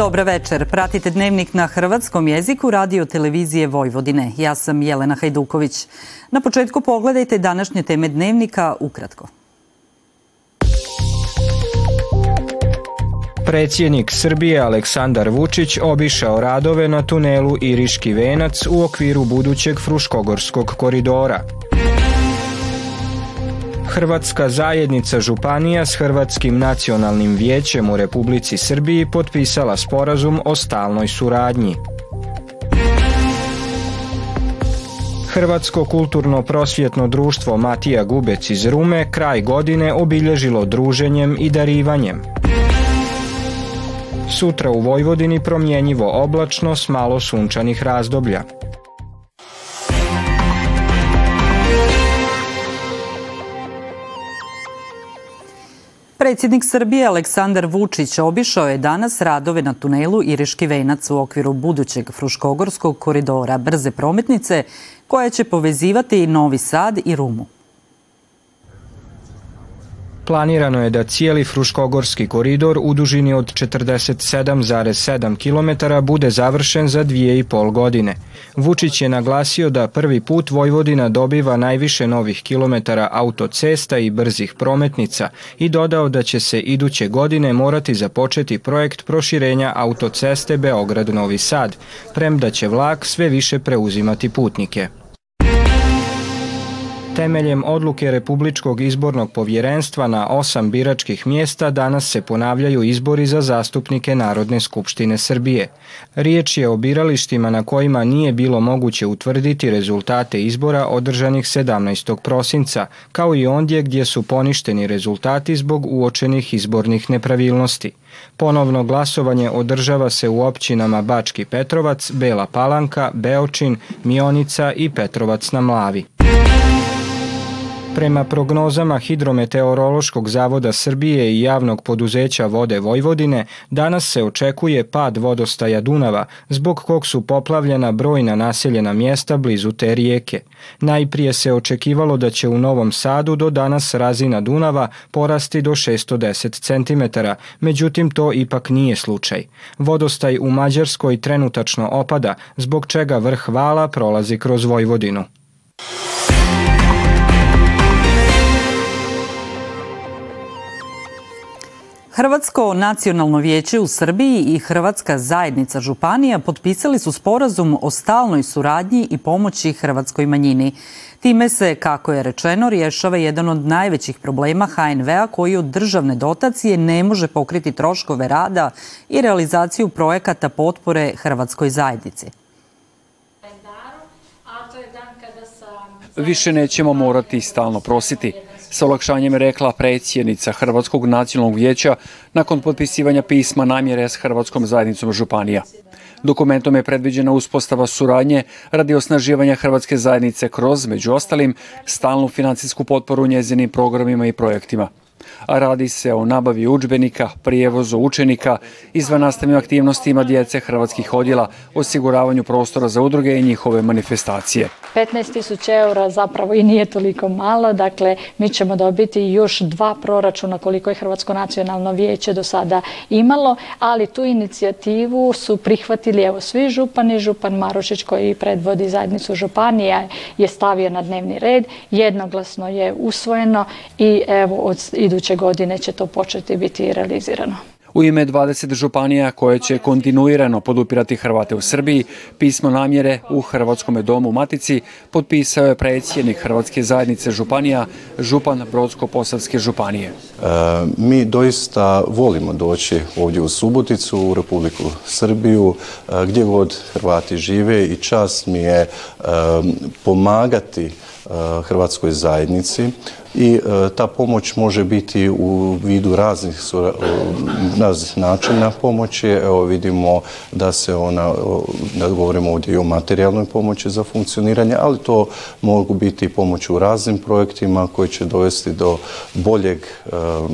Dobra večer. Pratite dnevnik na hrvatskom jeziku radio televizije Vojvodine. Ja sam Jelena Hajduković. Na početku pogledajte današnje teme dnevnika ukratko. Predsjednik Srbije Aleksandar Vučić obišao radove na tunelu Iriški venac u okviru budućeg Fruškogorskog koridora. Hrvatska zajednica županija s Hrvatskim nacionalnim vijećem u Republici Srbiji potpisala sporazum o stalnoj suradnji. Hrvatsko kulturno prosvjetno društvo Matija Gubec iz Rume kraj godine obilježilo druženjem i darivanjem. Sutra u Vojvodini promjenjivo oblačno s malo sunčanih razdoblja. Predsjednik Srbije Aleksandar Vučić obišao je danas radove na tunelu Iriški venac u okviru budućeg Fruškogorskog koridora brze prometnice koja će povezivati Novi Sad i Rumu. Planirano je da cijeli Fruškogorski koridor u dužini od 47,7 km bude završen za dvije i pol godine. Vučić je naglasio da prvi put Vojvodina dobiva najviše novih kilometara autocesta i brzih prometnica i dodao da će se iduće godine morati započeti projekt proširenja autoceste Beograd-Novi Sad, premda će vlak sve više preuzimati putnike. Temeljem odluke Republičkog izbornog povjerenstva na osam biračkih mjesta danas se ponavljaju izbori za zastupnike Narodne skupštine Srbije. Riječ je o biralištima na kojima nije bilo moguće utvrditi rezultate izbora održanih 17. prosinca, kao i ondje gdje su poništeni rezultati zbog uočenih izbornih nepravilnosti. Ponovno glasovanje održava se u općinama Bački Petrovac, Bela Palanka, Beočin, Mionica i Petrovac na Mlavi. Prema prognozama Hidrometeorološkog zavoda Srbije i javnog poduzeća Vode Vojvodine, danas se očekuje pad vodostaja Dunava, zbog kog su poplavljena brojna naseljena mjesta blizu te rijeke. Najprije se očekivalo da će u Novom Sadu do danas razina Dunava porasti do 610 cm, međutim to ipak nije slučaj. Vodostaj u Mađarskoj trenutačno opada, zbog čega vrh vala prolazi kroz Vojvodinu. Hrvatsko nacionalno vijeće u Srbiji i Hrvatska zajednica županija potpisali su sporazum o stalnoj suradnji i pomoći hrvatskoj manjini. Time se, kako je rečeno, rješava jedan od najvećih problema HNV-a koji od državne dotacije ne može pokriti troškove rada i realizaciju projekata potpore Hrvatskoj zajednici. Više nećemo morati stalno prositi sa olakšanjem rekla predsjednica Hrvatskog nacionalnog vijeća nakon potpisivanja pisma namjere s Hrvatskom zajednicom županija. Dokumentom je predviđena uspostava suradnje radi osnaživanja Hrvatske zajednice kroz, među ostalim, stalnu financijsku potporu njezinim programima i projektima a radi se o nabavi udžbenika, prijevozu učenika, izvan nastavnim aktivnostima djece hrvatskih odjela, osiguravanju prostora za udruge i njihove manifestacije. 15.000 eura zapravo i nije toliko malo, dakle mi ćemo dobiti još dva proračuna koliko je Hrvatsko nacionalno vijeće do sada imalo, ali tu inicijativu su prihvatili evo svi župani, župan Marušić koji predvodi zajednicu županija je stavio na dnevni red, jednoglasno je usvojeno i evo od iduće godine će to početi biti realizirano. U ime 20 županija koje će kontinuirano podupirati Hrvate u Srbiji, pismo namjere u Hrvatskom domu Matici potpisao je predsjednik Hrvatske zajednice županija, župan Brodsko-Posavske županije. E, mi doista volimo doći ovdje u Suboticu, u Republiku Srbiju, e, gdje god Hrvati žive i čast mi je e, pomagati Hrvatskoj zajednici i e, ta pomoć može biti u vidu raznih, raznih načina pomoći. Evo vidimo da se ona, da govorimo ovdje i o materijalnoj pomoći za funkcioniranje, ali to mogu biti pomoć u raznim projektima koji će dovesti do boljeg e,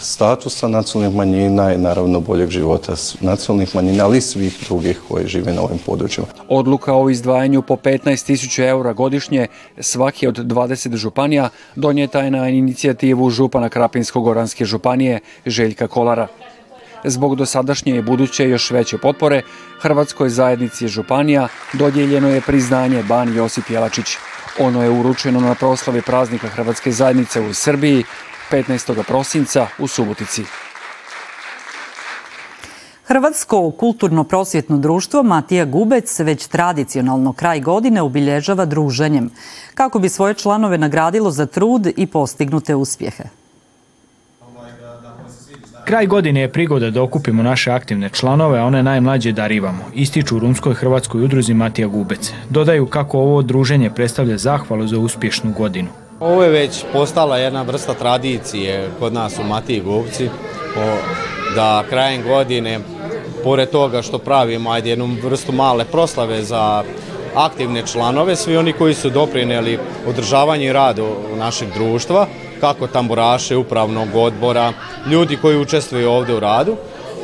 statusa nacionalnih manjina i naravno boljeg života nacionalnih manjina, ali i svih drugih koji žive na ovim područjima. Odluka o izdvajanju po 15.000 eura godišnje svaki od 20 županija donijeta je na inicijativu župana Krapinsko-Goranske županije Željka Kolara. Zbog dosadašnje i buduće još veće potpore, Hrvatskoj zajednici Županija dodjeljeno je priznanje Ban Josip Jelačić. Ono je uručeno na proslavi praznika Hrvatske zajednice u Srbiji 15. prosinca u Subotici. Hrvatsko kulturno-prosvjetno društvo Matija Gubec već tradicionalno kraj godine obilježava druženjem, kako bi svoje članove nagradilo za trud i postignute uspjehe. Kraj godine je prigoda da okupimo naše aktivne članove, a one najmlađe darivamo, ističu u Rumskoj hrvatskoj udruzi Matija Gubec. Dodaju kako ovo druženje predstavlja zahvalu za uspješnu godinu. Ovo je već postala jedna vrsta tradicije kod nas u Matiji Gubci, da krajem godine, pored toga što pravimo ajde, jednu vrstu male proslave za aktivne članove, svi oni koji su doprineli održavanju i radu našeg društva, kako tamburaše, upravnog odbora, ljudi koji učestvuju ovde u radu,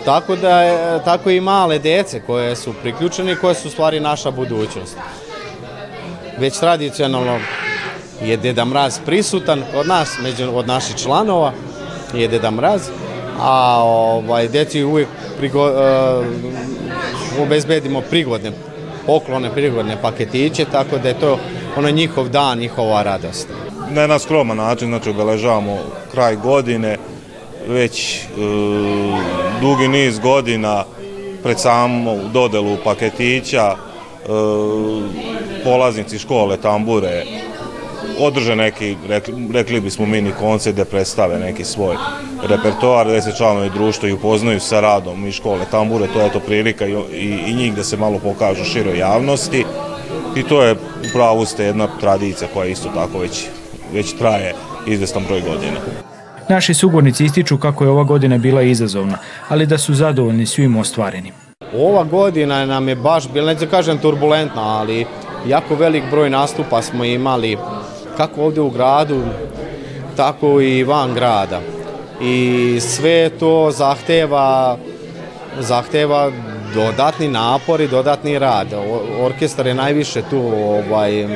tako da tako i male dece koje su priključene i koje su stvari naša budućnost. Već tradicionalno je Deda Mraz prisutan od nas, među, od naših članova je Deda Mraz, a ovaj, deci uvijek prigo, uh, obezbedimo prigodne poklone, prigodne paketiće, tako da je to ono njihov dan, njihova radost. Na jedan skroman način, znači obeležavamo kraj godine, već e, dugi niz godina pred samu dodelu paketića, e, polaznici škole tambure održe neki, rekli, rekli bismo mini koncert da predstave neki svoj repertoar, da se članovi društva i upoznaju sa radom i škole tambure, to je to prilika i, i, i njih da se malo pokažu široj javnosti i to je upravo ste jedna tradicija koja isto tako već već traje izvestan broj godina. Naši sugovornici ističu kako je ova godina bila izazovna, ali da su zadovoljni svim ostvarenim. Ova godina nam je baš bila, neću da kažem turbulentna, ali jako velik broj nastupa smo imali kako ovde u gradu, tako i van grada. I sve to zahteva, zahteva dodatni napor i dodatni rad. Orkestar je najviše tu ovaj,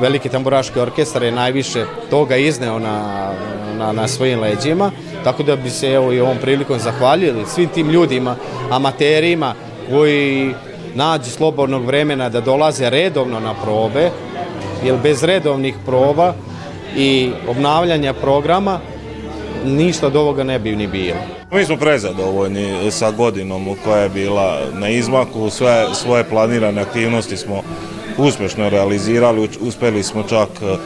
veliki tamburaški orkestar je najviše toga izneo na, na, na svojim leđima, tako da bi se evo i ovom prilikom zahvaljili svim tim ljudima, amaterima koji nađu slobodnog vremena da dolaze redovno na probe, jer bez redovnih proba i obnavljanja programa ništa od ovoga ne bi ni bilo. Mi smo prezadovoljni sa godinom koja je bila na izmaku, sve svoje planirane aktivnosti smo uspješno realizirali, uspeli smo čak e,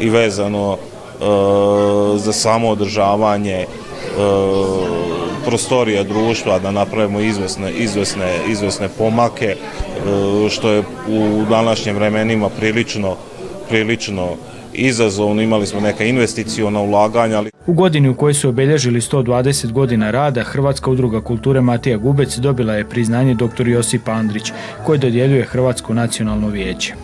i vezano e, za samo održavanje e, prostorija društva da napravimo izvesne, izvesne, izvesne pomake što je u današnjim vremenima prilično prilično izazovno, imali smo neka investicijona ulaganja. Ali... U godini u kojoj su obelježili 120 godina rada, Hrvatska udruga kulture Matija Gubec dobila je priznanje dr. Josip Andrić, koji dodjeljuje Hrvatsko nacionalno vijeće.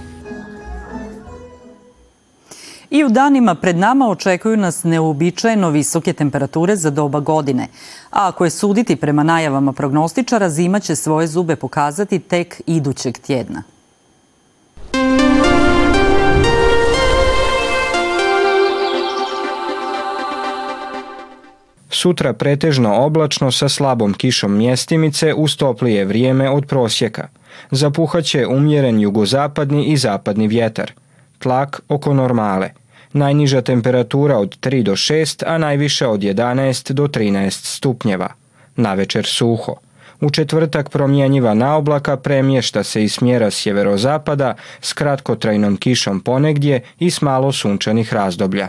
I u danima pred nama očekuju nas neobičajeno visoke temperature za doba godine. A ako je suditi prema najavama prognostičara, zima će svoje zube pokazati tek idućeg tjedna. Sutra pretežno oblačno sa slabom kišom mjestimice uz toplije vrijeme od prosjeka. Zapuhaće umjeren jugozapadni i zapadni vjetar. Tlak oko normale. Najniža temperatura od 3 do 6, a najviša od 11 do 13 stupnjeva. Na večer suho. U četvrtak promjenjiva naoblaka premješta se iz smjera sjeverozapada s kratkotrajnom kišom ponegdje i s malo sunčanih razdoblja.